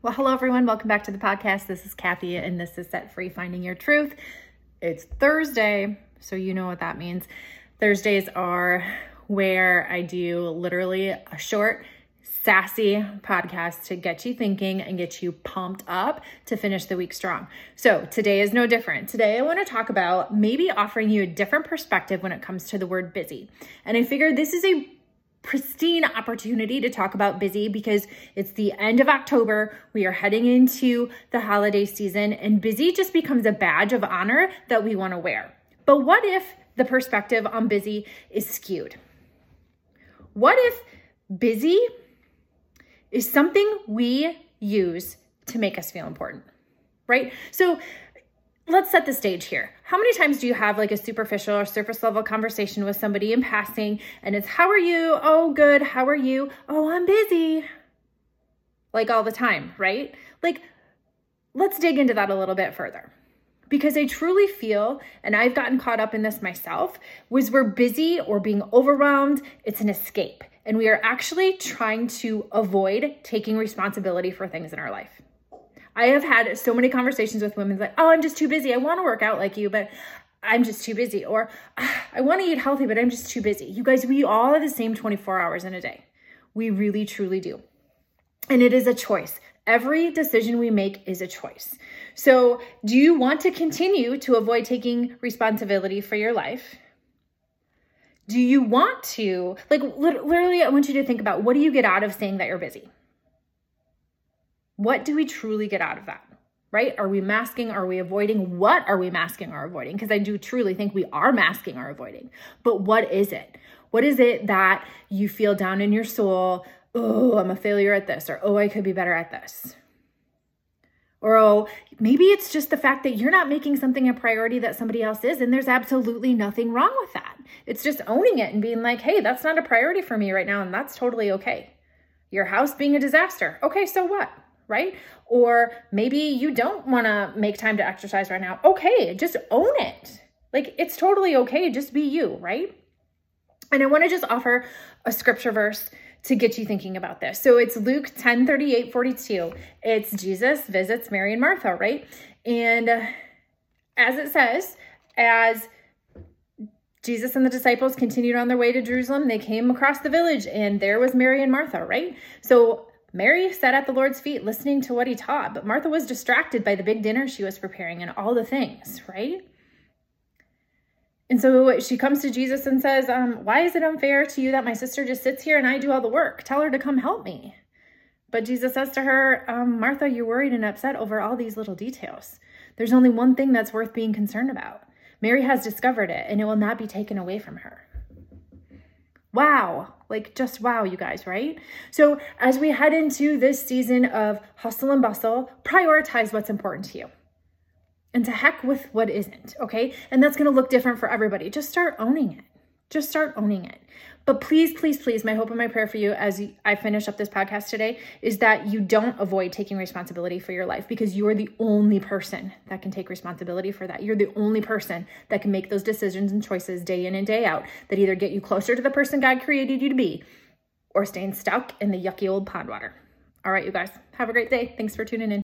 Well, hello, everyone. Welcome back to the podcast. This is Kathy, and this is Set Free Finding Your Truth. It's Thursday, so you know what that means. Thursdays are where I do literally a short, sassy podcast to get you thinking and get you pumped up to finish the week strong. So today is no different. Today I want to talk about maybe offering you a different perspective when it comes to the word busy. And I figured this is a pristine opportunity to talk about busy because it's the end of October. We are heading into the holiday season, and busy just becomes a badge of honor that we want to wear. But what if the perspective on busy is skewed? What if busy is something we use to make us feel important, right? So let's set the stage here. How many times do you have like a superficial or surface level conversation with somebody in passing and it's, How are you? Oh, good. How are you? Oh, I'm busy. Like all the time, right? Like, let's dig into that a little bit further. Because I truly feel, and I've gotten caught up in this myself, was we're busy or being overwhelmed, it's an escape. And we are actually trying to avoid taking responsibility for things in our life. I have had so many conversations with women like, oh, I'm just too busy. I want to work out like you, but I'm just too busy. Or ah, I want to eat healthy, but I'm just too busy. You guys, we all have the same 24 hours in a day. We really, truly do. And it is a choice. Every decision we make is a choice. So, do you want to continue to avoid taking responsibility for your life? Do you want to, like, literally, I want you to think about what do you get out of saying that you're busy? What do we truly get out of that? Right? Are we masking? Are we avoiding? What are we masking or avoiding? Because I do truly think we are masking or avoiding. But what is it? What is it that you feel down in your soul? Oh, I'm a failure at this, or oh, I could be better at this. Or oh, maybe it's just the fact that you're not making something a priority that somebody else is, and there's absolutely nothing wrong with that. It's just owning it and being like, hey, that's not a priority for me right now, and that's totally okay. Your house being a disaster. Okay, so what? Right? Or maybe you don't want to make time to exercise right now. Okay, just own it. Like it's totally okay. Just be you, right? And I want to just offer a scripture verse to get you thinking about this. So it's Luke 10 38 42. It's Jesus visits Mary and Martha, right? And as it says, as Jesus and the disciples continued on their way to Jerusalem, they came across the village and there was Mary and Martha, right? So Mary sat at the Lord's feet listening to what he taught, but Martha was distracted by the big dinner she was preparing and all the things, right? And so she comes to Jesus and says, um, Why is it unfair to you that my sister just sits here and I do all the work? Tell her to come help me. But Jesus says to her, um, Martha, you're worried and upset over all these little details. There's only one thing that's worth being concerned about. Mary has discovered it, and it will not be taken away from her. Wow. Like, just wow, you guys, right? So, as we head into this season of hustle and bustle, prioritize what's important to you. And to heck with what isn't, okay? And that's gonna look different for everybody. Just start owning it. Just start owning it. But please, please, please, my hope and my prayer for you as I finish up this podcast today is that you don't avoid taking responsibility for your life because you are the only person that can take responsibility for that. You're the only person that can make those decisions and choices day in and day out that either get you closer to the person God created you to be or staying stuck in the yucky old pond water. All right, you guys, have a great day. Thanks for tuning in.